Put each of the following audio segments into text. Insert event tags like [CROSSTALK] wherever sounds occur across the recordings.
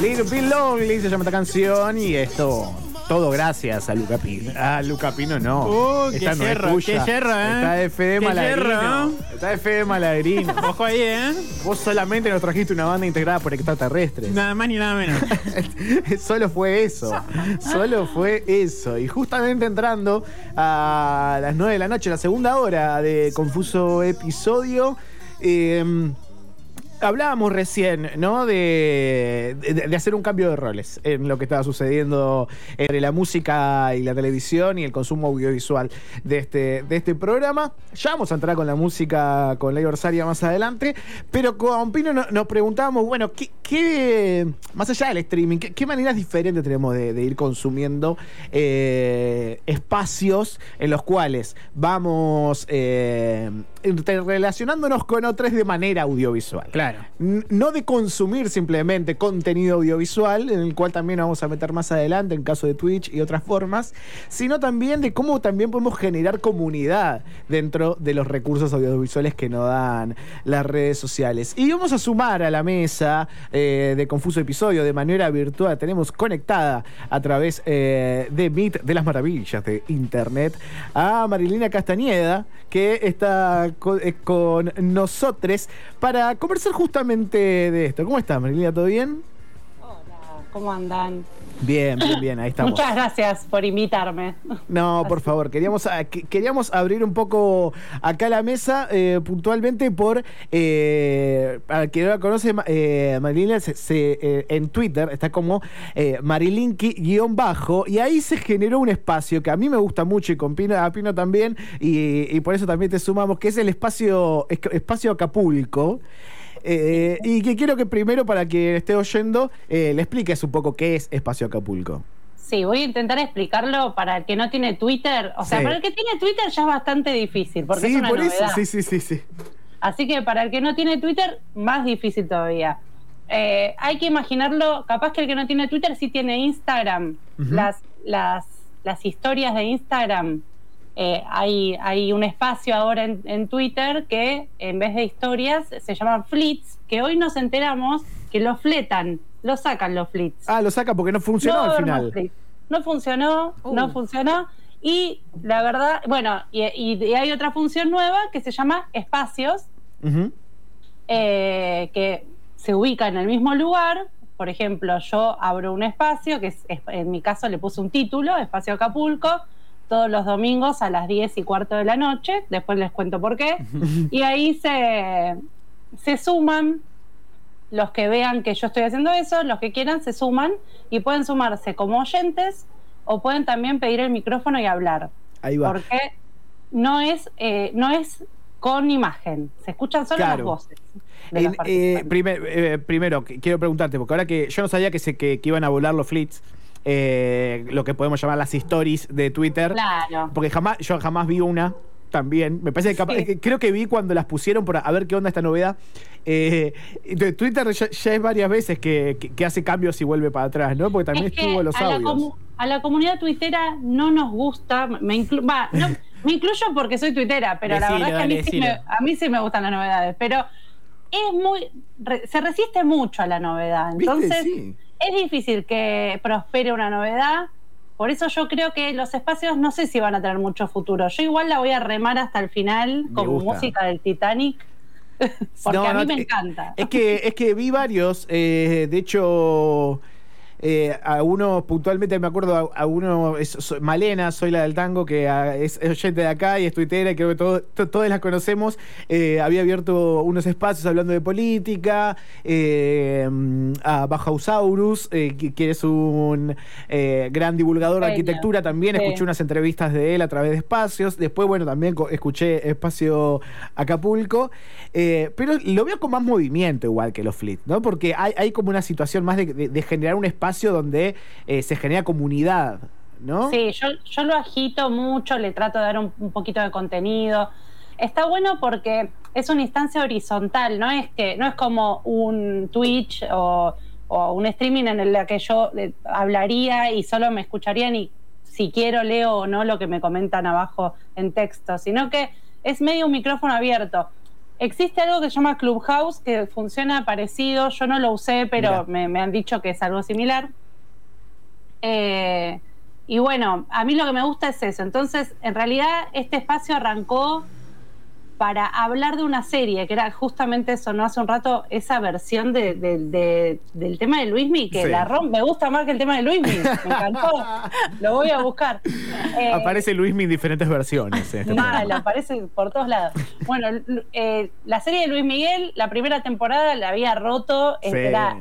Little Bit Lonely se llama esta canción y esto todo gracias a Luca Pino. Ah, Luca Pino no. Uh, qué Esta no es yerra, tuya. qué ¿eh? Está de Fede Qué ¿eh? Está de Fede Malagrino. [LAUGHS] Ojo ahí, ¿eh? Vos solamente nos trajiste una banda integrada por extraterrestres. Nada más ni nada menos. [LAUGHS] Solo fue eso. Solo fue eso. Y justamente entrando a las 9 de la noche, la segunda hora de Confuso Episodio. eh, Hablábamos recién, ¿no? De, de- hacer un cambio de roles en lo que estaba sucediendo entre la música y la televisión y el consumo audiovisual de este, de este programa. Ya vamos a entrar con la música, con la Orsaria más adelante, pero con Pino no- nos preguntábamos, bueno, ¿qué, más allá del streaming, qué, maneras diferentes tenemos de, de ir consumiendo eh, espacios en los cuales vamos eh, relacionándonos con otros de manera audiovisual? Claro. No de consumir simplemente contenido audiovisual, en el cual también vamos a meter más adelante en caso de Twitch y otras formas, sino también de cómo también podemos generar comunidad dentro de los recursos audiovisuales que nos dan las redes sociales. Y vamos a sumar a la mesa eh, de Confuso Episodio de manera virtual. Tenemos conectada a través eh, de Meet de las Maravillas de Internet a Marilina Castañeda, que está co- eh, con nosotros para conversar justamente de esto. ¿Cómo estás, Marilina? ¿Todo bien? Hola, ¿cómo andan? Bien, bien, bien, ahí estamos. Muchas gracias por invitarme. No, por favor, queríamos, ah, que- queríamos abrir un poco acá la mesa eh, puntualmente por, eh, para el que no la conoce, eh, Marilina se- se, eh, en Twitter está como eh, Marilinki-bajo y ahí se generó un espacio que a mí me gusta mucho y con Pino, a Pino también y, y por eso también te sumamos, que es el espacio, es- espacio Acapulco. Eh, y que quiero que primero, para que esté oyendo, eh, le expliques un poco qué es Espacio Acapulco. Sí, voy a intentar explicarlo para el que no tiene Twitter. O sea, Sí. para el que tiene Twitter ya es bastante difícil, porque sí, es una por novedad. eso, sí, sí, sí, sí. Así que para el que no tiene Twitter, más difícil todavía. Eh, hay que imaginarlo, capaz que el que no tiene Twitter sí tiene Instagram. Las, las, las historias de Instagram, eh, hay, hay un espacio ahora en, en Twitter que en vez de historias se llaman flits, que hoy nos enteramos que los fletan, lo sacan los flits. Ah, lo saca porque no funcionó No, al final. No funcionó, Uh. no funcionó. Y la verdad, bueno, y, y- y hay otra función nueva que se llama espacios, eh, que se ubica en el mismo lugar. Por ejemplo, yo abro un espacio, que es- en mi caso le puse un título, Espacio Acapulco, todos los domingos a las 10 y cuarto de la noche, después les cuento por qué, [LAUGHS] y ahí se, se suman los que vean que yo estoy haciendo eso, los que quieran se suman y pueden sumarse como oyentes o pueden también pedir el micrófono y hablar, Ahí va. porque no es, eh, no es con imagen, se escuchan solo Claro. las voces. de En- los eh, primer- eh, primero, quiero preguntarte, porque ahora que yo no sabía que, se, que, que iban a volar los flits, eh, lo que podemos llamar las stories de Twitter, Claro. porque jamás, yo jamás vi una también. Me parece que capa- Sí. que- creo que vi cuando las pusieron por a ver qué onda esta novedad. Eh, Twitter ya, ya es varias veces que, que- que hace cambios y vuelve para atrás, ¿no? Porque también Es que estuvo los a audios. a la comunidad tuitera no nos gusta, me, inclu- va, no, me incluyo porque soy tuitera, pero la verdad es que a mí, sí me, a mí sí me gustan las novedades, pero es muy, re- se resiste mucho a la novedad, entonces Sí. Es difícil que prospere una novedad. Por eso yo creo que los espacios no sé si van a tener mucho futuro. Yo igual la voy a remar hasta el final Me gusta. música del Titanic. [LAUGHS] Porque No, a mí no, me encanta. Es que, es que vi varios, eh, de hecho, eh, a uno puntualmente me acuerdo, a, a uno, es, so- Malena, soy la del tango, que ah, es, es oyente de acá y es tuitera, y creo que todo- to- todas las conocemos, eh, había abierto unos espacios hablando de política, eh, a Bajausaurus, eh, que, que es un gran divulgador de arquitectura, también. Sí. escuché unas entrevistas de él a través de espacios, después, bueno, también escuché Espacio Acapulco, pero lo veo con más movimiento igual que los Fleet, ¿no? Porque hay, hay como una situación más de, de- de generar un espacio donde eh, se genera comunidad, ¿no? Sí, yo, lo agito mucho, le trato de dar un, un poquito de contenido. Está bueno porque es una instancia horizontal, no es que no es como un Twitch o, o un streaming en el que yo eh, hablaría y solo me escucharían y si quiero leo o no lo que me comentan abajo en texto, sino que es medio un micrófono abierto. Existe algo que se llama Clubhouse que funciona parecido. Yo no lo usé, pero me han dicho que es algo similar. Eh, y bueno, a mí lo que me gusta es eso. Entonces, en realidad, este espacio arrancó para hablar de una serie, que era justamente eso, ¿no? Hace un rato, esa versión de, de- de- del tema de Luismi, que Sí. la rom me gusta más que el tema de Luismi. Me encantó. lo voy a buscar. Eh, Aparece Luismi en diferentes versiones. en este Mal, aparece por todos lados. Bueno, eh, la serie de Luis Miguel, la primera temporada la había roto, eh, Sí. era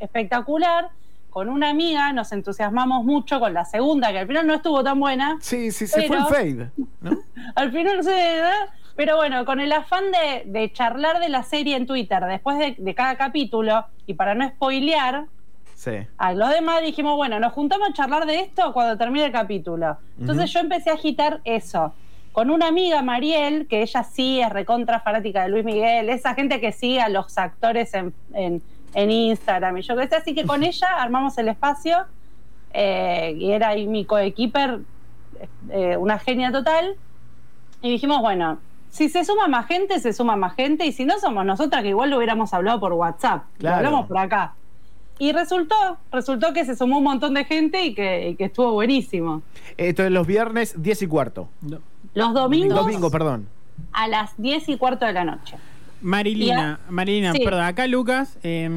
espectacular. Con una amiga nos entusiasmamos mucho con la segunda, que al final no estuvo tan buena. Sí, sí, se fue el fade. ¿no? [LAUGHS] Al final sé, ¿verdad? Pero bueno, con el afán de, de charlar de la serie en Twitter después de, de cada capítulo y para no spoilear, Sí. a los demás dijimos, bueno, nos juntamos a charlar de esto cuando termine el capítulo. Entonces yo empecé a agitar eso. Con una amiga, Mariel, que ella sí es recontra fanática de Luis Miguel, esa gente que sigue a los actores en, en- en Instagram y yo qué sé, así que con [LAUGHS] ella armamos el espacio eh, y era ahí mi coequiper, eh, una genia total, y dijimos, bueno, si se suma más gente, se suma más gente, y si no somos nosotras, que igual lo hubiéramos hablado por WhatsApp, lo hablamos por acá. Y resultó, resultó que se sumó un montón de gente y que, y que estuvo buenísimo. Esto es los viernes 10 y cuarto. No. Los domingos Domingo, perdón. a las 10 y cuarto de la noche. Marilina, Marilina, Sí. perdón, acá Lucas, eh,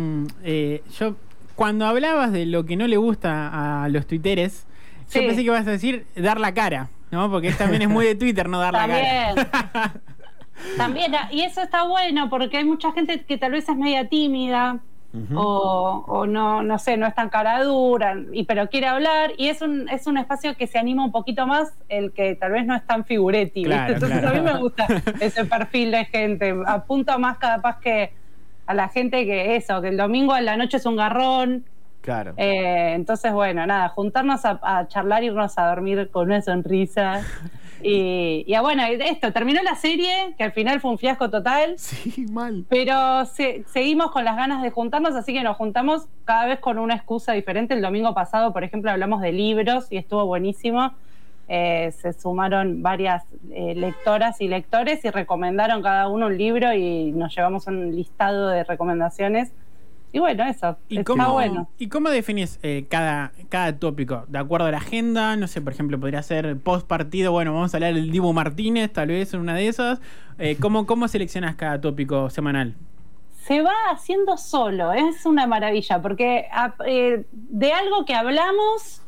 eh, yo cuando hablabas de lo que no le gusta a los tuiteres, yo Sí. pensé que ibas a decir dar la cara, ¿no? Porque también es muy de Twitter no dar la cara. [LAUGHS] También, ah, y eso está bueno porque hay mucha gente que tal vez es media tímida o, o no, no sé, no es tan cara dura, y, pero quiere hablar y es un, es un espacio que se anima un poquito más el que tal vez no es tan figuretti. ¿viste? Claro, Entonces claro. a mí me gusta ese perfil de gente. Apunta más capaz que a la gente que eso, que el domingo a la noche es un garrón. Claro. Eh, entonces, bueno, nada, juntarnos a, a charlar, irnos a dormir con una sonrisa. [LAUGHS] Y, y ah, bueno, esto, terminó la serie, que al final fue un fiasco total. Sí, mal. Pero se- seguimos con las ganas de juntarnos, así que nos juntamos cada vez con una excusa diferente. El domingo pasado, por ejemplo, hablamos de libros y estuvo buenísimo. Eh, se sumaron varias eh, lectoras y lectores y recomendaron cada uno un libro y nos llevamos un listado de recomendaciones. Y bueno, eso, ¿Y está cómo, bueno. ¿y cómo definís eh, cada, cada tópico? ¿De acuerdo a la agenda? No sé, por ejemplo, podría ser post partido. Bueno, vamos a hablar del Dibu Martínez, tal vez en una de esas. Eh, [LAUGHS] ¿cómo, ¿Cómo seleccionás cada tópico semanal? se va haciendo solo, es una maravilla, porque a- eh, de algo que hablamos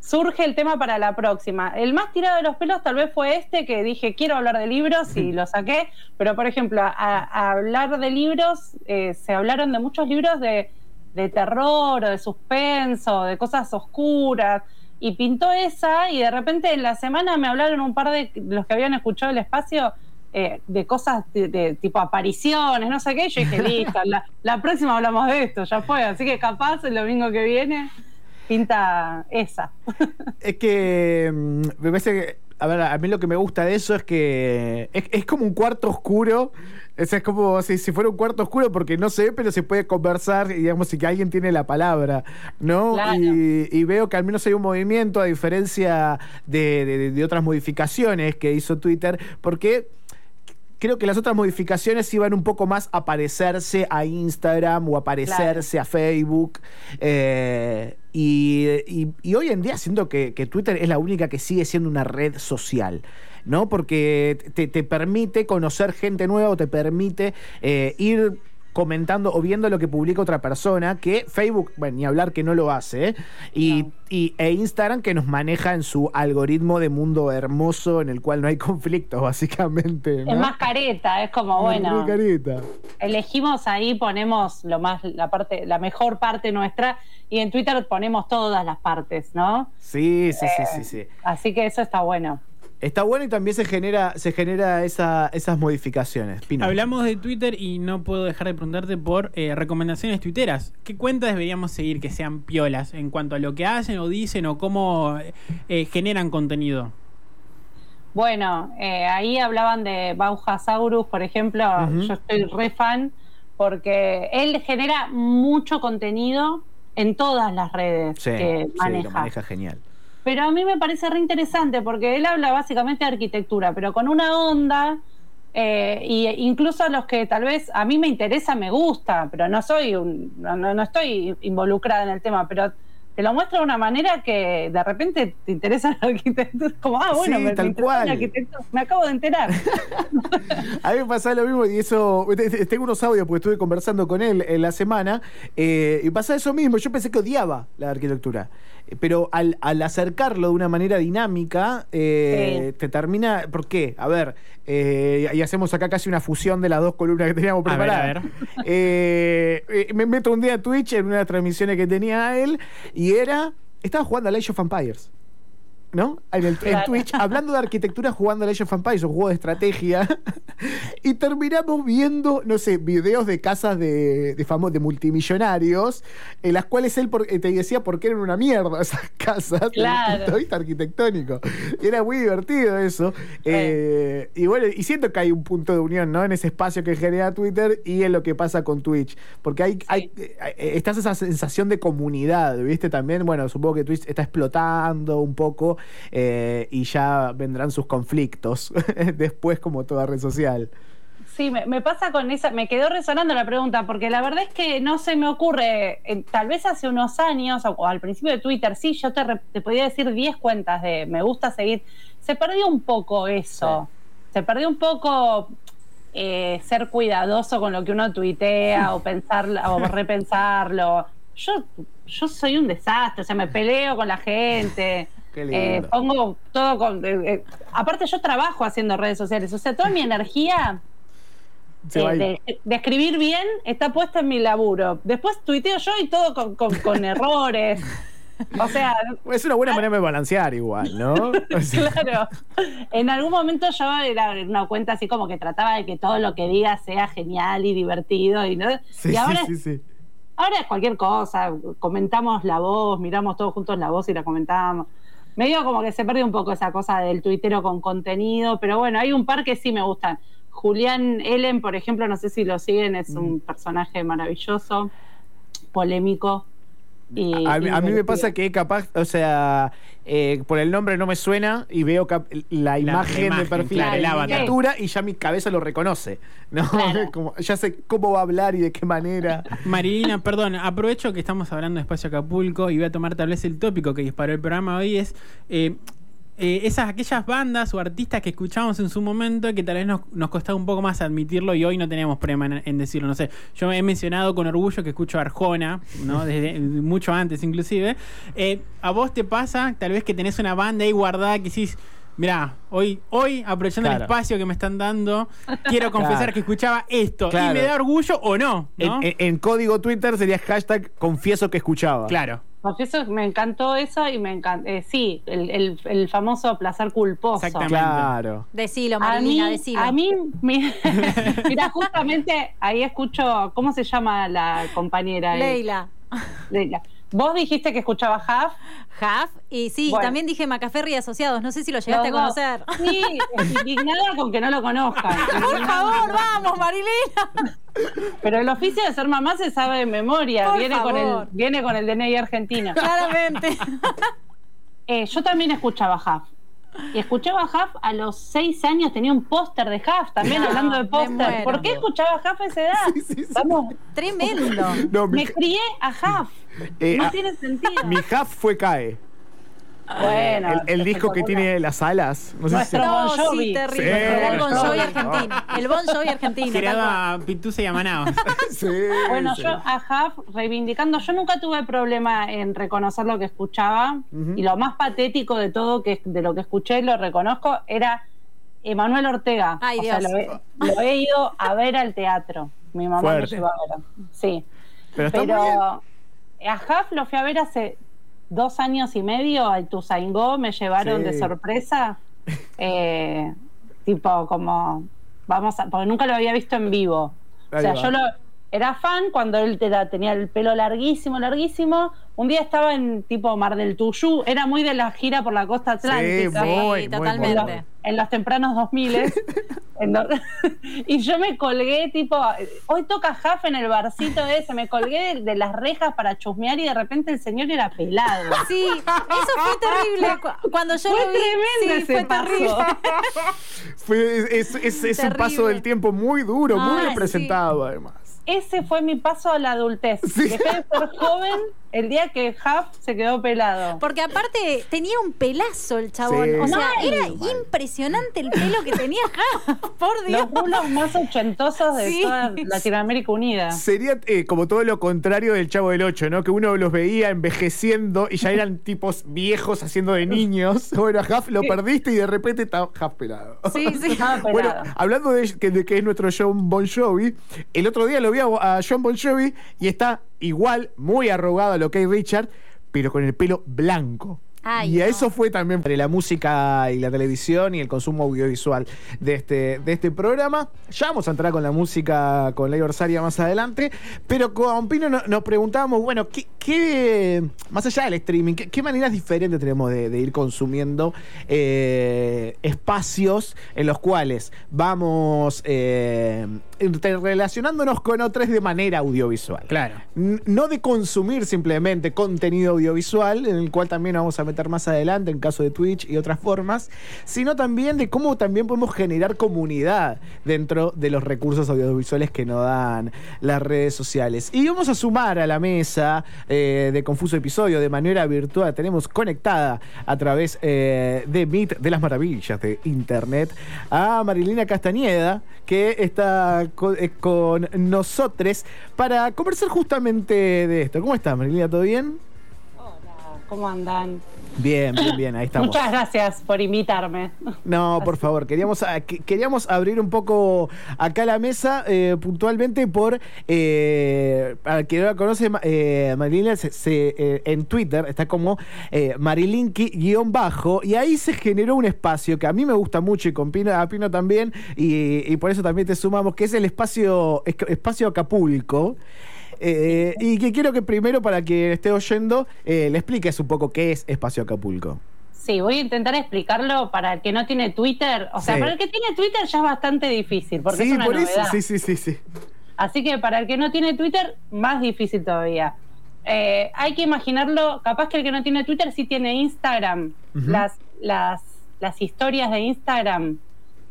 surge el tema para la próxima. El más tirado de los pelos tal vez fue este que dije quiero hablar de libros y [LAUGHS] lo saqué, pero por ejemplo, a, a hablar de libros, eh, se hablaron de muchos libros de, de terror o de suspenso, de cosas oscuras. Y pintó esa y de repente en la semana me hablaron un par de los que habían escuchado el espacio eh, de cosas de, de tipo apariciones, no sé qué, y yo dije, [LAUGHS] listo, la, la próxima hablamos de esto, ya fue, así que capaz el domingo que viene pinta esa. Es que mm, me parece que, a ver, a mí lo que me gusta de eso es que es, es como un cuarto oscuro. Sea, es como si, si fuera un cuarto oscuro porque no se ve, pero se puede conversar, y digamos, y que alguien tiene la palabra, ¿no? Claro. Y, y veo que al menos hay un movimiento, a diferencia de, de- de otras modificaciones que hizo Twitter, porque creo que las otras modificaciones iban un poco más a parecerse a Instagram o a parecerse a Facebook. eh, y, hoy en día siento que, Twitter es la única que sigue siendo una red social. ¿No? Porque te, te permite conocer gente nueva o te permite eh, ir comentando o viendo lo que publica otra persona, que Facebook, bueno, ni hablar que no lo hace, ¿eh? y, No. y- e Instagram que nos maneja en su algoritmo de mundo hermoso en el cual no hay [LAUGHS] conflictos, básicamente. ¿no? Es más careta, es como, bueno, Muy carita. elegimos ahí, ponemos lo más, la parte, la mejor parte nuestra, y en Twitter ponemos todas las partes, ¿no? Sí, sí, sí, sí, sí. Así que eso está bueno. Está bueno y también se genera, se genera esa, esas modificaciones. Pino. Hablamos de Twitter y no puedo dejar de preguntarte por eh, recomendaciones tuiteras. ¿Qué cuentas deberíamos seguir que sean piolas en cuanto a lo que hacen o dicen o cómo eh, generan contenido? Bueno, eh, ahí hablaban de Bauhasaurus, por ejemplo. Yo estoy re fan porque él genera mucho contenido en todas las redes Sí, que sí, maneja. lo maneja genial. Pero a mí me parece re interesante porque él habla básicamente de arquitectura, pero con una onda Eh, y incluso los que tal vez a mí me interesa, me gusta, pero no soy un, no, no, estoy involucrada en el tema, pero te lo muestra de una manera que de repente te interesa la arquitectura. Como, ah, bueno, Sí, me, tal me cual. Me acabo de enterar. [LAUGHS] A mí me pasa lo mismo y eso. Tengo unos audios porque estuve conversando con él en la semana eh, y pasa eso mismo. Yo pensé que odiaba la arquitectura, pero al, al acercarlo de una manera dinámica, eh, te termina. ¿Por qué? A ver, eh, y hacemos acá casi una fusión de las dos columnas que teníamos A ver, preparadas. a ver. [LAUGHS] Eh, me meto un día a Twitch en una de las transmisiones que tenía él y era. Estaba jugando a Age of Empires. ¿No? En, el, en Claro. Twitch, hablando de arquitectura, jugando a Age of Empires, un juego de estrategia. [LAUGHS] y terminamos viendo, no sé, videos de casas de, de famosos, de multimillonarios, en las cuales él por- eh, te decía por qué eran una mierda [LAUGHS] esas casas, desde Claro. el punto de vista arquitectónico. Y era muy divertido eso. Eh, y bueno, y siento que hay un punto de unión, ¿no? En ese espacio que genera Twitter y en lo que pasa con Twitch. Porque hay, hay eh, eh, estás esa sensación de comunidad, ¿viste? También, bueno, supongo que Twitch está explotando un poco eh, y ya vendrán sus conflictos [LAUGHS] después como toda red social. Sí, me, me pasa con esa, me quedó resonando la pregunta, porque la verdad es que no se me ocurre, eh, tal vez hace unos años, o, o al principio de Twitter, sí, yo te, re- te podía decir 10 cuentas de me gusta seguir, se perdió un poco eso, se perdió un poco eh, ser cuidadoso con lo que uno tuitea o pensar o [LAUGHS] repensarlo. Yo, yo soy un desastre, o sea, me peleo con la gente. Eh, pongo todo con. eh, eh, aparte, yo trabajo haciendo redes sociales, o sea, toda mi energía de, de escribir bien está puesta en mi laburo. Después tuiteo yo y todo con, con- con [LAUGHS] errores. O sea, Es una buena manera de balancear igual, ¿no? [LAUGHS] O sea, claro. En algún momento yo era una cuenta así como que trataba de que todo lo que diga sea genial y divertido. Y, ¿no? sí, y sí, ahora, sí, sí. ahora es cualquier cosa. Comentamos la voz, miramos todos juntos la voz y la comentamos. Medio como que se pierde un poco esa cosa del tuitero con contenido, pero bueno, hay un par que sí me gustan. Julián Ellen, por ejemplo, no sé si lo siguen, es Mm. un personaje maravilloso, polémico. Y, A, mí- y a mí me pasa que capaz, o sea, eh, por el nombre no me suena y veo la imagen de imagen, perfil claro, de el avatar. miniatura y ya mi cabeza lo reconoce, ¿no? Claro. [LAUGHS] Como, ya sé cómo va a hablar y de qué manera. Marilina, perdón, aprovecho que estamos hablando de Espacio Acapulco y voy a tomar tal vez el tópico que disparó el programa hoy es eh, eh, esas aquellas bandas o artistas que escuchamos en su momento que tal vez nos, nos costaba un poco más admitirlo y hoy no tenemos problema en, en decirlo. No sé, yo he mencionado con orgullo que escucho Arjona, ¿no? [LAUGHS] Desde mucho antes inclusive. Eh, ¿A vos te pasa tal vez que tenés una banda ahí guardada que decís... Mirá, hoy, hoy aprovechando el espacio que me están dando, quiero [LAUGHS] confesar Claro. que escuchaba esto. Claro. Y me da orgullo o no. En, ¿no? en- en código Twitter sería hashtag confieso que escuchaba. Claro. Confieso que me encantó eso y me encantó. sí, el, el- el famoso placer culposo. Exactamente. Claro. Decilo, A mí, Marilina, decilo. a mí, [LAUGHS] mi- [LAUGHS] mira, justamente ahí escucho, ¿cómo se llama la compañera? Leila. Leila. Vos dijiste que escuchaba Huff. Huff. Y sí, Bueno. también dije Macaferri y Asociados. No sé si lo llegaste a conocer. Sí, [LAUGHS] indignada con que no lo conozcan. Por favor, vamos, Marilina. Pero el oficio de ser mamá se sabe de memoria. Por viene, con el, viene con el DNI argentino. Claramente. Eh, yo también escuchaba Huff. Y escuchaba Huff a los seis años, tenía un póster de Huff, también No, hablando de póster. ¿Por qué escuchaba Huff a esa edad? Sí, sí, sí. Vamos, Tremendo. No, mi, me crié a Huff. eh, no a- tiene sentido. mi half fue CAE. Bueno, el, el disco que tiene las alas. No sé si se- Nuestro- No, Bon Jovi. sí, terrible. Sí, Era el Bon Jovi argentino. El Bon Jovi argentino. tal Creado cual. a Pitusa y a Manaos. [LAUGHS] Sí, Bueno, sí. yo a Huff reivindicando, yo nunca tuve problema en reconocer lo que escuchaba y lo más patético de todo que de lo que escuché, lo reconozco, era Emanuel Ortega. Ay, o sea, Dios. lo he, lo he ido a ver al teatro. Mi mamá Fuerte. me llevó a ver. Sí. Pero a Huff lo fui a ver hace dos años y medio al Tuzaingó, me llevaron Sí. de sorpresa. Eh, tipo, como, vamos a, porque nunca lo había visto en vivo. O Ahí sea, va. yo lo, era fan cuando él te da- tenía el pelo larguísimo, larguísimo. Un día estaba en tipo Mar del Tuyú, era muy de la gira por la costa atlántica. muy, Sí, muy. totalmente. en los tempranos 2000 [LAUGHS] en lo- [LAUGHS] y yo me colgué tipo hoy toca Jaf en el barcito ese me colgué de, de las rejas para chusmear y de repente el señor era pelado Sí, eso fue terrible. [LAUGHS] Cu- Cuando yo fue lo vi, tremendo sí, ese fue paso. terrible. Fue- es, es- es un paso del tiempo muy duro, muy Ay, representado además. Ese fue mi paso a la adultez Sí. dejé de ser joven el día que Jaf se quedó pelado Porque aparte tenía un pelazo el chabón. Sí. O sea, Mal. era impresionante el pelo que tenía [LAUGHS] acá. Por Dios. los rulos más ochentosos de Sí. toda Latinoamérica Unida Sería eh, como todo lo contrario del Chavo del Ocho, ¿no? Que uno los veía envejeciendo y ya eran tipos viejos haciendo de niños. [LAUGHS] Bueno, a Huff lo perdiste y de repente está Huff pelado. Sí, sí. Estaba pelado. Bueno, hablando de que, de que es nuestro John Bon Jovi, el otro día lo vi a, a John Bon Jovi y está igual, muy arrugado a lo que hay Richard, pero con el pelo blanco. Ay, y a no. eso fue también entre la música y la televisión y el consumo audiovisual de este, de este programa. Ya vamos a entrar con la música, con la Orsaria más adelante, pero con Pino no- nos preguntábamos, bueno, ¿qué, qué- más allá del streaming, qué, qué maneras diferentes tenemos de, de ir consumiendo eh, espacios en los cuales vamos eh, interrelacionándonos con otros de manera audiovisual? Claro. No de consumir simplemente contenido audiovisual, en el cual también vamos a meter más adelante en caso de Twitch y otras formas, sino también de cómo también podemos generar comunidad dentro de los recursos audiovisuales que nos dan las redes sociales. Y vamos a sumar a la mesa eh, de Confuso Episodio de manera virtual. Tenemos conectada a través eh, de Meet de las Maravillas de Internet a Marilina Castañeda, que está co- eh, con nosotros para conversar justamente de esto. ¿Cómo estás, Marilina? ¿Todo bien? ¿Cómo andan? Bien, bien, bien, ahí estamos. Muchas gracias por invitarme. No, por favor, queríamos, ah, que- queríamos abrir un poco acá la mesa eh, puntualmente por, eh, para el que no la conoce, eh, Marilina se- se, eh, en Twitter está como eh, Marilinki-bajo y ahí se generó un espacio que a mí me gusta mucho y con Pino, a Pino también y, y por eso también te sumamos, que es el espacio, es- espacio Acapulco. Eh, y que quiero que primero, para que esté oyendo, eh, le expliques un poco qué es Espacio Acapulco. Sí, voy a intentar explicarlo para el que no tiene Twitter. O sea, Sí. para el que tiene Twitter ya es bastante difícil, porque sí, es una por novedad. eso. Sí, sí, sí, sí. Así que para el que no tiene Twitter, más difícil todavía. Eh, hay que imaginarlo, capaz que el que no tiene Twitter sí tiene Instagram. Las, las, las historias de Instagram,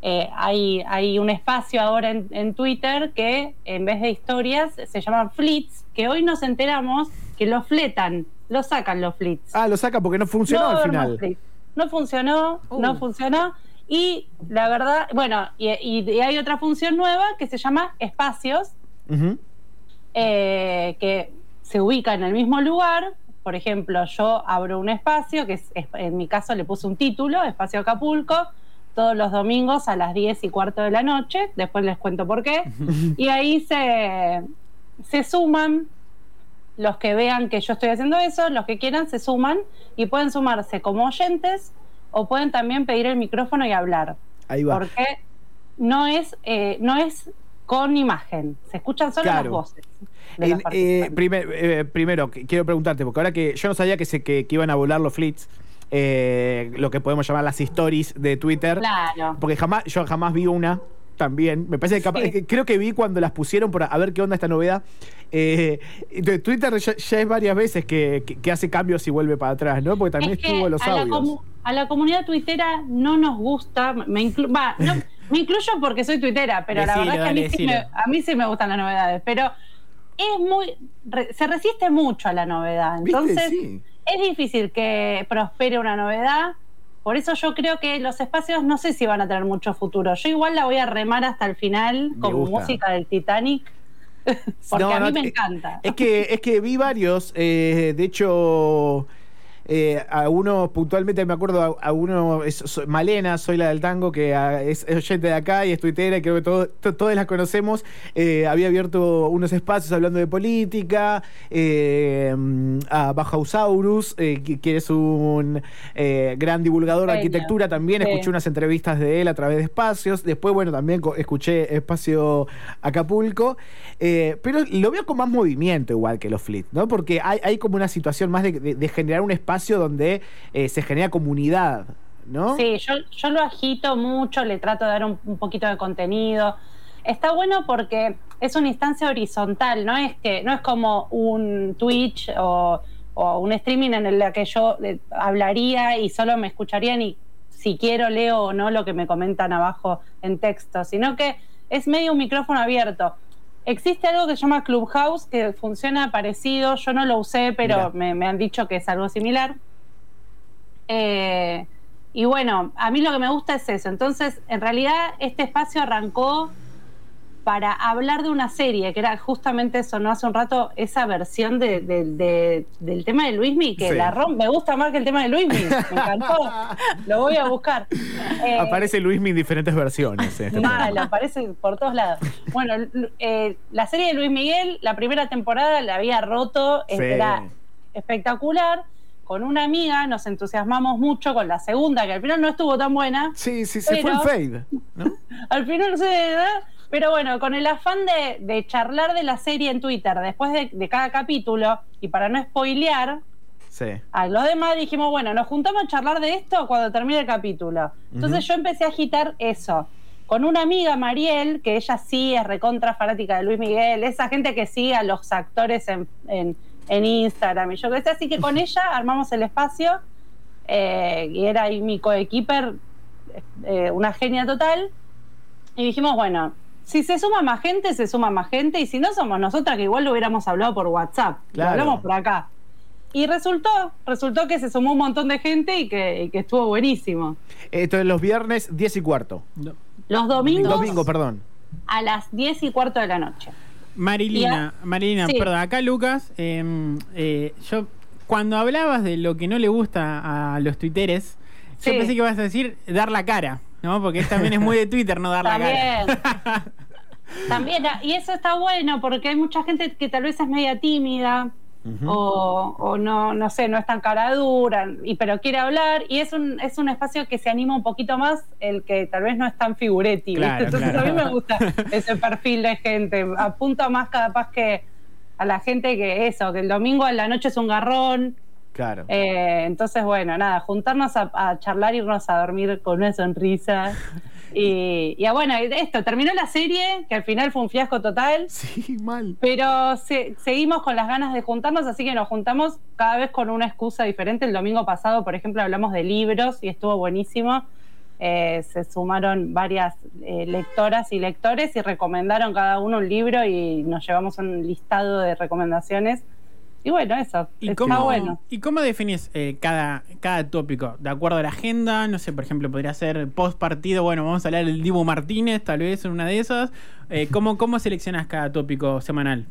eh, hay, hay un espacio ahora en, en Twitter que en vez de historias se llaman flits, que hoy nos enteramos que los fletan, los sacan los flits. Ah, lo saca porque no funcionó No, al final. No funcionó, Uh. no funcionó. Y la verdad, bueno, y, y- y hay otra función nueva que se llama espacios, eh, que se ubica en el mismo lugar. Por ejemplo, yo abro un espacio, que es- en mi caso le puse un título, Espacio Acapulco, todos los domingos a las 10 y cuarto de la noche, después les cuento por qué, [LAUGHS] y ahí se, se suman los que vean que yo estoy haciendo eso, los que quieran se suman y pueden sumarse como oyentes o pueden también pedir el micrófono y hablar Ahí va. porque no es, eh, no es con imagen, se escuchan solo Claro. las voces. En- eh, primer- eh, primero, quiero preguntarte, porque ahora que yo no sabía que, se, que, que iban a volar los flits, eh, lo que podemos llamar las stories de Twitter, claro. porque jamás, yo jamás vi una también. Me parece que capaz- Sí. creo que vi cuando las pusieron por a ver qué onda esta novedad. Eh, de Twitter ya, ya es varias veces que, que- que hace cambios y vuelve para atrás, ¿no? Porque también Es que estuvo los a audios. a la comunidad tuitera no nos gusta, me, inclu- va, no, [LAUGHS] me incluyo porque soy tuitera, pero la verdad es que a mí, sí me, a mí sí me gustan las novedades, pero es muy, re- se resiste mucho a la novedad, ¿Viste? entonces Sí. Es difícil que prospere una novedad. Por eso yo creo que los espacios no sé si van a tener mucho futuro. Yo igual la voy a remar hasta el final Me gusta. música del Titanic. [LAUGHS] Porque No, a mí no, me eh, encanta. Es que, es que vi varios, eh, de hecho, eh, a uno puntualmente me acuerdo, a, a uno, es, Malena, soy la del tango, que ah, es, es oyente de acá y es tuitera, y creo que todo- to- todos la conocemos, eh, había abierto unos espacios hablando de política, eh, a Bajausaurus, que, que es un gran divulgador de arquitectura también, Sí. escuché unas entrevistas de él a través de espacios, después, bueno, también escuché Espacio Acapulco, pero lo veo con más movimiento igual que los Fleet, ¿no? Porque hay, hay como una situación más de, de- de generar un espacio donde eh, se genera comunidad, ¿no? Sí, yo, lo agito mucho, le trato de dar un, poquito de contenido. Está bueno porque es una instancia horizontal, no es que no es como un Twitch o, o un streaming en el que yo eh, hablaría y solo me escucharían y si quiero leo o no lo que me comentan abajo en texto, sino que es medio un micrófono abierto. Existe algo que se llama Clubhouse que funciona parecido, yo no lo usé, pero me han dicho que es algo similar. Eh, y bueno, a mí lo que me gusta es eso. Entonces, en realidad, este espacio arrancó para hablar de una serie, que era justamente eso, ¿no? Hace un rato, esa versión de, de- de- del tema de Luismi, que Sí. la me gusta más que el tema de Luismi. Me encantó. lo voy a buscar. Eh, Aparece Luismi en diferentes versiones. en este Mal, programa. aparece por todos lados. Bueno, eh, la serie de Luis Miguel, la primera temporada la había roto, Sí. era espectacular. Con una amiga nos entusiasmamos mucho con la segunda, que al final no estuvo tan buena. Sí, sí, se fue el fade, ¿no? [LAUGHS] Al final ¿verdad? Pero bueno, con el afán de, de charlar de la serie en Twitter después de, de cada capítulo y para no spoilear, Sí. a los demás dijimos, bueno, nos juntamos a charlar de esto cuando termine el capítulo. Entonces yo empecé a agitar eso. Con una amiga, Mariel, que ella sí es recontra fanática de Luis Miguel, esa gente que sigue a los actores en, en- en Instagram y yo qué sé, así que con [LAUGHS] ella armamos el espacio eh, y era ahí mi coequiper, eh, una genia total, y dijimos, bueno, si se suma más gente, se suma más gente, y si no somos nosotras, que igual lo hubiéramos hablado por WhatsApp, lo hablamos por acá. Y resultó, resultó que se sumó un montón de gente y que, y que estuvo buenísimo. Esto es los viernes 10 y cuarto. No. Los domingos Domingo, perdón. a las 10 y cuarto de la noche. Marilina, Marilina, Sí. perdón, acá Lucas, eh, eh, yo cuando hablabas de lo que no le gusta a los tuiteres, yo pensé que ibas a decir dar la cara, ¿no? Porque también es muy de Twitter no dar la También. cara. [LAUGHS] También, ah, y eso está bueno porque hay mucha gente que tal vez es media tímida o, o no, no sé, no es tan cara dura, y, pero quiere hablar y es un, es un espacio que se anima un poquito más el que tal vez no es tan figuretti. ¿viste? Claro, Entonces claro. a mí me gusta [LAUGHS] ese perfil de gente. Apunta más capaz que a la gente que eso, que el domingo a la noche es un garrón. Claro. Eh, entonces, bueno, nada, juntarnos a, a charlar, irnos a dormir con una sonrisa. [LAUGHS] Y, y ah, bueno, esto, terminó la serie, que al final fue un fiasco total, Sí, mal. pero se- seguimos con las ganas de juntarnos, así que nos juntamos cada vez con una excusa diferente. El domingo pasado, por ejemplo, hablamos de libros y estuvo buenísimo. Eh, se sumaron varias eh, lectoras y lectores y recomendaron cada uno un libro y nos llevamos un listado de recomendaciones. Y bueno, eso, ¿Y está cómo, bueno. ¿Y cómo definís eh, cada, cada tópico? ¿De acuerdo a la agenda? No sé, por ejemplo, podría ser post partido. Bueno, vamos a hablar del Dibu Martínez, tal vez en una de esas. Eh, [LAUGHS] ¿cómo, ¿Cómo seleccionas cada tópico semanal?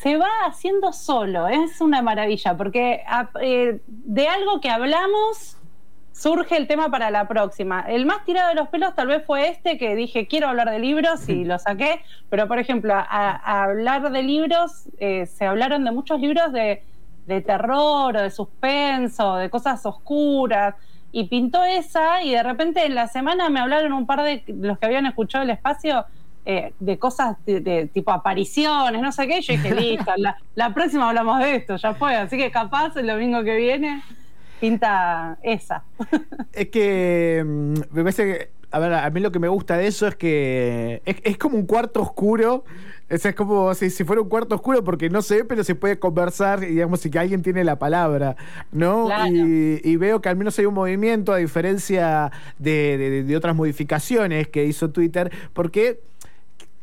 se va haciendo solo, es una maravilla, porque a- eh, de algo que hablamos surge el tema para la próxima. El más tirado de los pelos tal vez fue este que dije quiero hablar de libros y [LAUGHS] lo saqué, pero por ejemplo, a, a hablar de libros, eh, se hablaron de muchos libros de, de terror o de suspenso, de cosas oscuras. Y pintó esa, y de repente en la semana me hablaron un par de los que habían escuchado el espacio eh, de cosas de, de tipo apariciones, no sé qué. y Yo dije, listo, [LAUGHS] la, la próxima hablamos de esto, ya fue. Así que capaz el domingo que viene pinta esa. [LAUGHS] Es que mm, me parece que, a ver, a mí lo que me gusta de eso es que es, es como un cuarto oscuro. Sea, es como si, si fuera un cuarto oscuro porque no se ve, pero se puede conversar, y digamos, y que alguien tiene la palabra, ¿no? Claro. Y, y veo que al menos hay un movimiento, a diferencia de, de- de otras modificaciones que hizo Twitter, porque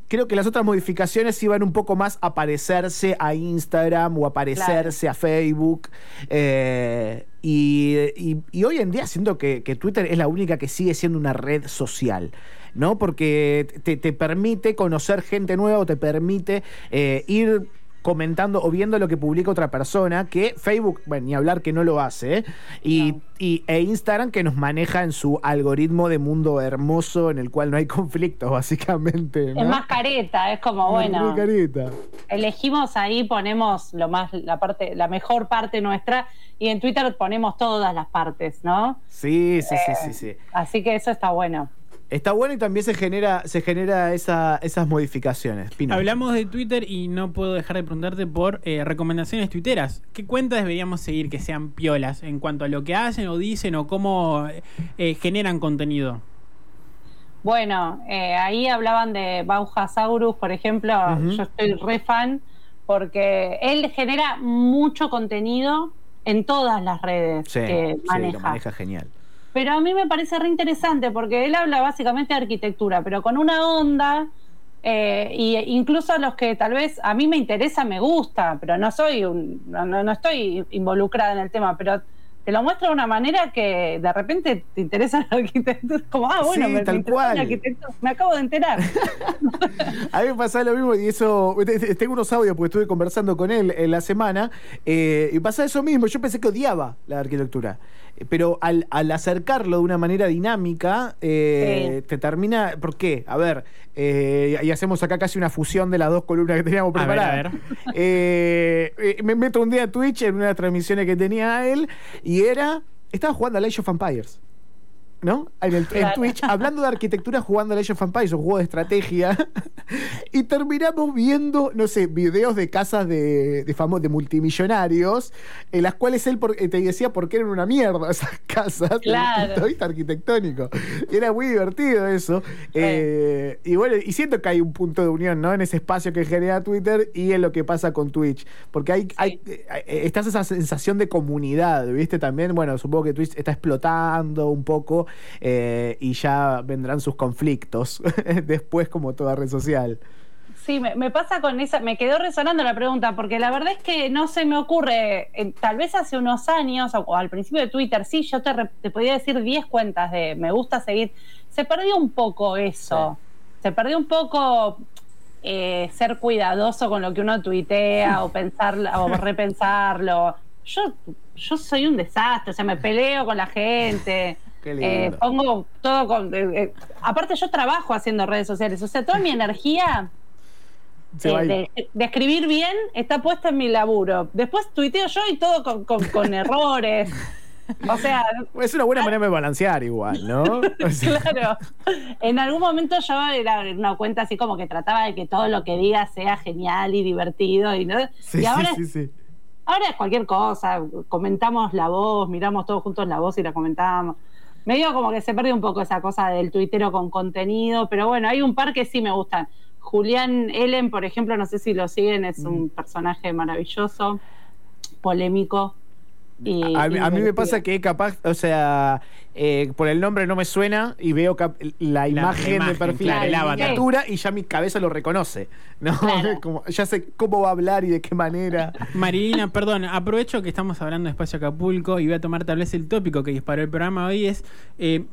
creo que las otras modificaciones iban un poco más a parecerse a Instagram o a parecerse a Facebook. eh, y, y- y hoy en día siento que, que Twitter es la única que sigue siendo una red social. ¿No? Porque te, te permite conocer gente nueva o te permite eh, ir comentando o viendo lo que publica otra persona, que Facebook, bueno, ni hablar que no lo hace, ¿eh? y, y- e Instagram que nos maneja en su algoritmo de mundo hermoso en el cual no hay conflictos, [LAUGHS] básicamente. ¿no? Es más careta, es como, bueno, Muy carita. elegimos ahí, ponemos lo más, la parte, la mejor parte nuestra, y en Twitter ponemos todas las partes, ¿no? Sí, sí, sí, sí, sí. Así que eso está bueno. Está bueno y también se genera, se genera esa, esas modificaciones. Pino. Hablamos de Twitter y no puedo dejar de preguntarte por eh, recomendaciones tuiteras. ¿Qué cuentas deberíamos seguir que sean piolas en cuanto a lo que hacen o dicen o cómo eh, generan contenido? Bueno, eh, ahí hablaban de Bauhasaurus, por ejemplo, yo estoy re fan porque él genera mucho contenido en todas las redes Sí, que sí, maneja. lo maneja genial. Pero a mí me parece re interesante porque él habla básicamente de arquitectura, pero con una onda, eh, y incluso a los que tal vez a mí me interesa, me gusta, pero no soy un, no, no- estoy involucrada en el tema, pero te lo muestra de una manera que de repente te interesa la arquitectura, como, ah, bueno, Sí, me, tal me cual. me acabo de enterar. [LAUGHS] A mí me pasa lo mismo y eso. Tengo unos audios porque estuve conversando con él en la semana eh, y pasa eso mismo. Yo pensé que odiaba la arquitectura, pero al, al acercarlo de una manera dinámica, eh, Sí. te termina. ¿Por qué? A ver, eh, y hacemos acá casi una fusión de las dos columnas que teníamos A ver, preparadas. a ver. [LAUGHS] Eh, eh, me meto un día a Twitch en una de las transmisiones que tenía él y era. Estaba jugando a Age of Empires. ¿No? En, el, en Claro. Twitch, hablando de arquitectura, jugando a Age of Empires, un juego de estrategia. [LAUGHS] y terminamos viendo, no sé, videos de casas de, de famosos, de multimillonarios, en las cuales él por- eh, te decía por qué eran una mierda [LAUGHS] esas casas, desde el Claro. punto de vista arquitectónico. Y era muy divertido eso. Eh, y bueno, y siento que hay un punto de unión, ¿no? En ese espacio que genera Twitter y en lo que pasa con Twitch. Porque hay, hay eh, eh, estás esa sensación de comunidad, ¿viste? También, bueno, supongo que Twitch está explotando un poco eh, y ya vendrán sus conflictos [LAUGHS] después como toda red social. Sí, me, me pasa con esa, me quedó resonando la pregunta, porque la verdad es que no se me ocurre, eh, tal vez hace unos años, o, o al principio de Twitter, sí, yo te, re- te podía decir 10 cuentas de me gusta seguir, se perdió un poco eso, se perdió un poco eh, ser cuidadoso con lo que uno tuitea o [LAUGHS] pensar o repensarlo. Yo, yo soy un desastre, o sea, me peleo con la gente. Qué eh, pongo todo con. eh, eh, aparte, yo trabajo haciendo redes sociales, o sea, toda mi energía eh, de, de escribir bien está puesta en mi laburo. Después tuiteo yo y todo con, con- con errores. O sea, Es una buena manera de balancear igual, ¿no? [LAUGHS] O sea, claro. En algún momento yo era una cuenta así como que trataba de que todo lo que diga sea genial y divertido. Y, ¿no? sí, y ahora, sí, sí, sí. ahora es cualquier cosa. Comentamos la voz, miramos todos juntos la voz y la comentamos. Medio como que se perdió un poco esa cosa del tuitero con contenido, pero bueno, hay un par que sí me gustan. Julián Ellen, por ejemplo, no sé si lo siguen, es un personaje maravilloso, polémico. Y, A, mí- y a mí me pasa que capaz, o sea, eh, por el nombre no me suena y veo la imagen imagen, de perfil claro, de el la avatar. y ya mi cabeza lo reconoce, ¿no? [LAUGHS] Claro. Como, ya sé cómo va a hablar y de qué manera. Marilina, perdón, aprovecho que estamos hablando de Espacio Acapulco y voy a tomar tal vez el tópico que disparó el programa hoy, es eh,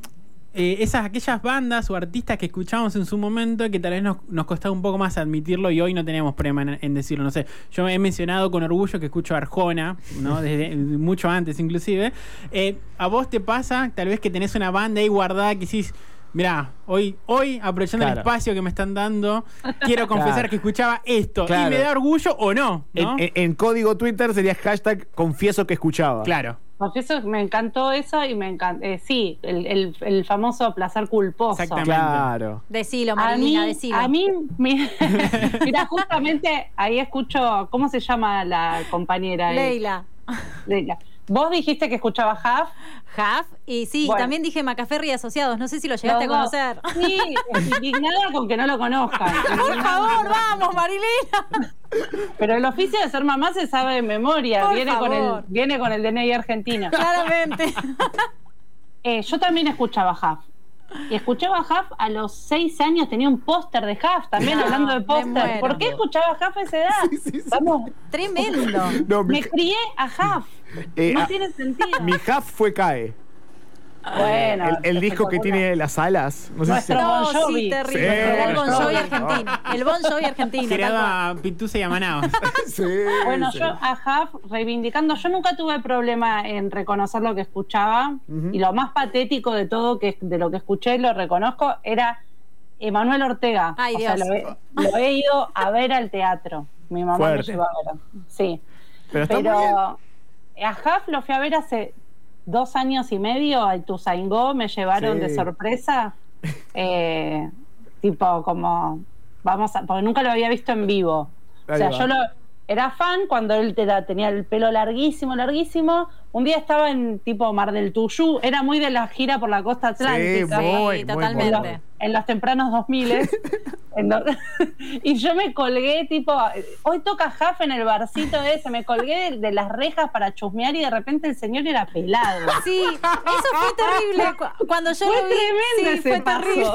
eh, esas aquellas bandas o artistas que escuchamos en su momento que tal vez nos, nos costaba un poco más admitirlo y hoy no tenemos problema en, en decirlo. No sé, yo he mencionado con orgullo que escucho a Arjona, ¿no? [LAUGHS] Desde mucho antes inclusive. Eh, ¿A vos te pasa tal vez que tenés una banda ahí guardada que decís... Mirá, hoy, hoy aprovechando el espacio que me están dando, quiero [LAUGHS] confesar Claro. que escuchaba esto. Claro. Y me da orgullo o no. En, ¿no? en- en código Twitter sería hashtag confieso que escuchaba. Claro. Confieso que me encantó eso y me encantó. sí, el, el- el famoso placer culposo. Exactamente. Claro. Decilo, A Marilina, mí, decilo. a mí, mi- [LAUGHS] mira, justamente ahí escucho, ¿cómo se llama la compañera? Leila. Leila. Vos dijiste que escuchaba Huff. Huff. Y sí, Bueno. también dije Macaferri y Asociados. No sé si lo llegaste a conocer. Sí, [LAUGHS] indignada con que no lo conozcan. [LAUGHS] Por favor, vamos, Marilina. Pero el oficio de ser mamá se sabe de memoria. Por Viene con, el, viene con el DNI argentino. Claramente. [LAUGHS] Eh, yo también escuchaba Huff. Y escuchaba Huff a los seis años, tenía un póster de Huff, también No, hablando de póster. ¿Por qué escuchaba Huff a esa edad? Sí, sí, sí. Vamos, Tremendo. No, mi, me crié a Huff. eh, no ah, tiene sentido. mi half fue CAE. Bueno, el, el disco que tiene las alas. No sé si Nuestro- se- Bon No, sí, Jovi. terrible. Sí, Era el Bon Jovi argentino. El Bon Jovi argentino. tal Tirado cual. a Pitusa y a Manaos. [LAUGHS] Sí, Bueno, sí. yo a Huff reivindicando, yo nunca tuve problema en reconocer lo que escuchaba y lo más patético de todo que de lo que escuché, lo reconozco, era Emanuel Ortega. Ay, o sea, Dios. lo he, lo he ido a ver al teatro. Mi mamá me Fuerte. llevó a ver. Sí. Pero a Huff lo fui a ver hace dos años y medio a Ituzaingó, me llevaron Sí. de sorpresa. eh, tipo, como, vamos a, porque nunca lo había visto en vivo. Ahí o sea, va. yo lo, era fan cuando él te da- tenía el pelo larguísimo, larguísimo. Un día estaba en tipo Mar del Tuyú, era muy de la gira por la costa atlántica. muy, Sí, muy totalmente. en, los, bueno. en los tempranos 2000 [LAUGHS] en lo- [LAUGHS] y yo me colgué tipo hoy toca Jaf en el barcito ese me colgué de, de las rejas para chusmear y de repente el señor era pelado Sí, eso fue terrible. Cu- Cuando yo Fue lo vi, tremendo sí, ese fue paso. terrible.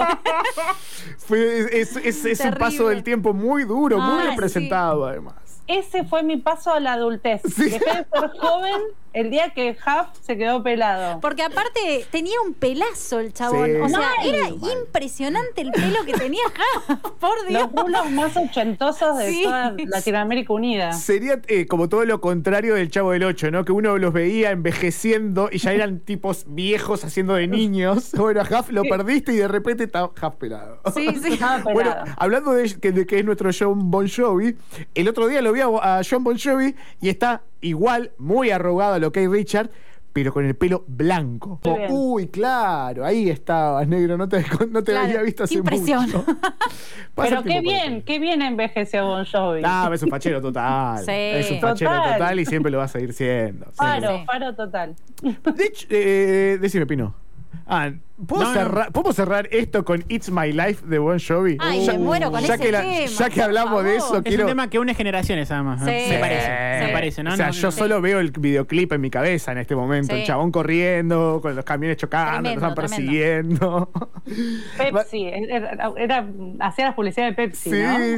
[LAUGHS] Fue- es, es- es un Terrible. paso del tiempo muy duro, muy Ay, representado además. Ese fue mi paso a la adultez Sí. dejé de ser joven el día que Jaf se quedó pelado Porque aparte tenía un pelazo el chabón. Sí. o sea, Mal. era impresionante el pelo que tenía [LAUGHS] Ja, Por Dios. los más ochentosos de Sí. toda Latinoamérica Unida Sería eh, como todo lo contrario del Chavo del Ocho, ¿no? Que uno los veía envejeciendo y ya eran tipos viejos haciendo de niños. [LAUGHS] Bueno, a Huff lo perdiste y de repente está Huff pelado. Sí, sí. Pelado. Bueno, hablando de que, de que es nuestro John Bon Jovi, el otro día lo vi a, a John Bon Jovi y está igual, muy arrugado a lo que hay Richard, pero con el pelo blanco. Uy, claro, ahí estabas, negro, no te, no te Claro, había visto hace impresión. mucho. [LAUGHS] Pero qué bien qué bien envejeció Bon Jovi Ah, es un fachero total. [LAUGHS] Sí. Es un fachero total. Total. y siempre lo va a seguir siendo. Faro, Sí. faro total. De hecho, eh, decime, Pino. Ah, ¿puedo No, no. cerrar, ¿podemos cerrar esto con It's My Life de Bon Jovi? Ay, me muero con ya ese que la- tema, Ya que hablamos de eso, Es quiero... un tema que une generaciones, además. Sí. Me parece. Sí. Me parece, ¿no? O sea, No, yo solo veo el videoclip en mi cabeza en este momento. El chabón corriendo, con los camiones chocando, Tremendo, nos están persiguiendo. Pepsi, era, era- hacía la publicidad de Pepsi, Sí, ¿no? sí,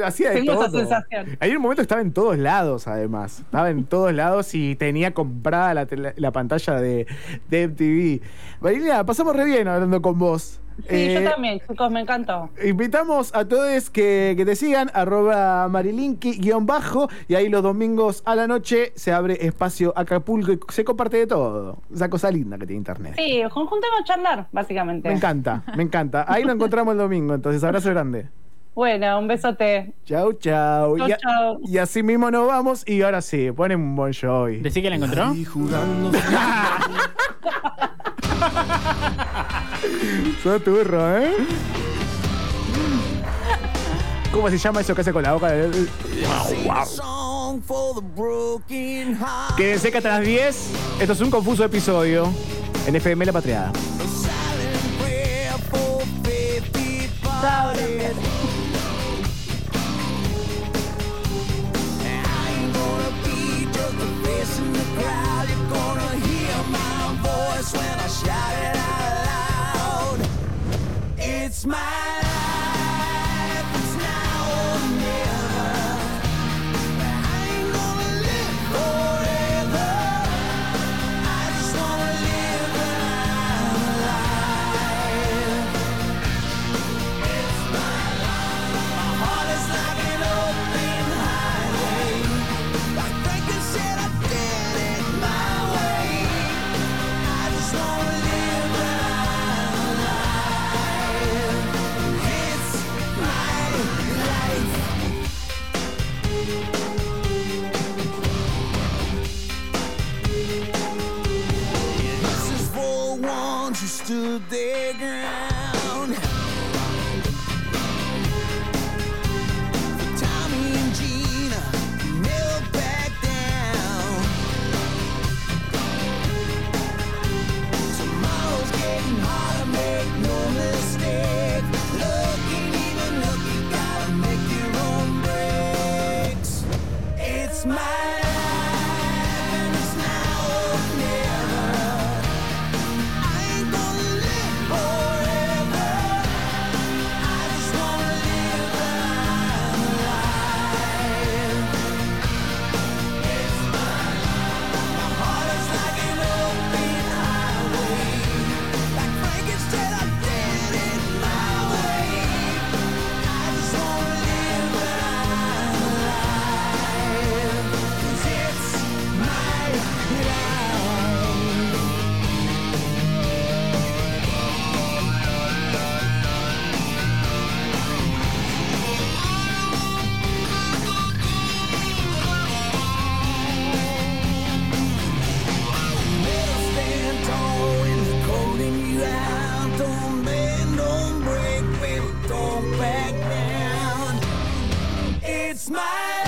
O- hacía de tengo esa todo. sensación. Hay un momento que estaba en todos lados, además. Estaba en todos lados y tenía comprada la, la pantalla de, de MTV. Pasamos re bien hablando con vos. Sí, Eh, yo también, chicos, me encantó. Invitamos a todos que, que te sigan, arroba marilinki guion bajo, y ahí los domingos a la noche se abre espacio Acapulco y se comparte de todo. Esa cosa linda que tiene internet. Sí, juntemos a charlar, básicamente. Me encanta, me encanta. Ahí nos encontramos el domingo, entonces abrazo grande. Bueno, un besote. Chau, chau. Chau, y, a- chau. y así mismo nos vamos y ahora sí, ponen un buen show. ¿Decí que la encontró? [LAUGHS] Sos turro, ¿eh? ¿Cómo se llama eso que hace con la boca? Heart. Quédense que hasta las 10. Esto es un confuso episodio en FM La Patriada. smile.